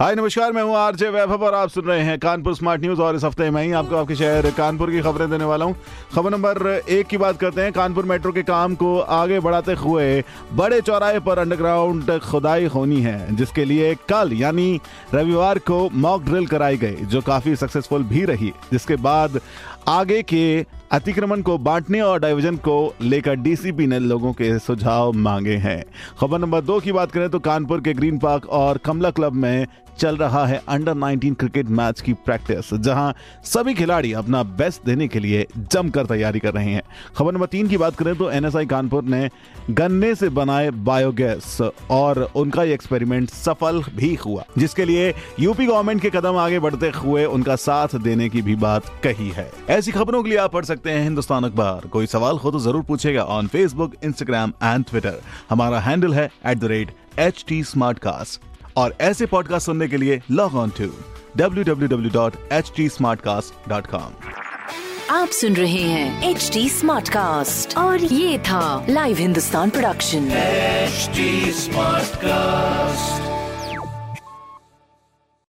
हाय, नमस्कार, मैं हूँ आरजे वैभव और आप सुन रहे हैं कानपुर स्मार्ट न्यूज़ और इस हफ़्ते मैं ही आपको आपके शहर कानपुर की खबरें देने वाला हूँ। खबर नंबर एक की बात करते हैं, कानपुर मेट्रो के काम को आगे बढ़ाते हुए बड़े चौराहे पर अंडरग्राउंड खुदाई होनी है, जिसके लिए कल, यानी रविवार को मॉक ड्रिल कराई गई, जो काफ़ी सक्सेसफुल भी रही। जिसके बाद आगे के अतिक्रमण को बांटने और डाइवीजन को लेकर डीसीपी ने लोगों के सुझाव मांगे हैं। खबर नंबर दो की बात करें तो कानपुर के ग्रीन पार्क और कमला क्लब में चल रहा है अंडर 19 क्रिकेट मैच की प्रैक्टिस, जहाँ सभी खिलाड़ी अपना बेस्ट देने के लिए जमकर तैयारी कर रहे हैं। खबर नंबर तीन की बात करें तो एनएसआई कानपुर ने गन्ने से बनाए बायोगैस, और उनका ये एक्सपेरिमेंट सफल भी हुआ, जिसके लिए यूपी गवर्नमेंट के कदम आगे बढ़ते हुए उनका साथ देने की भी बात कही है। ऐसी खबरों के लिए आप पढ़ सकते हैं हिंदुस्तान अखबार। कोई सवाल हो तो ज़रूर पूछेगा on Facebook Instagram and Twitter हमारा हैंडल है at the rate H T और ऐसे पॉडकास्ट सुनने के लिए लॉग ऑन टू कॉम आप सुन रहे हैं एच टी स्मार्ट कास्ट और ये था live Hindustan production smart Smartcast.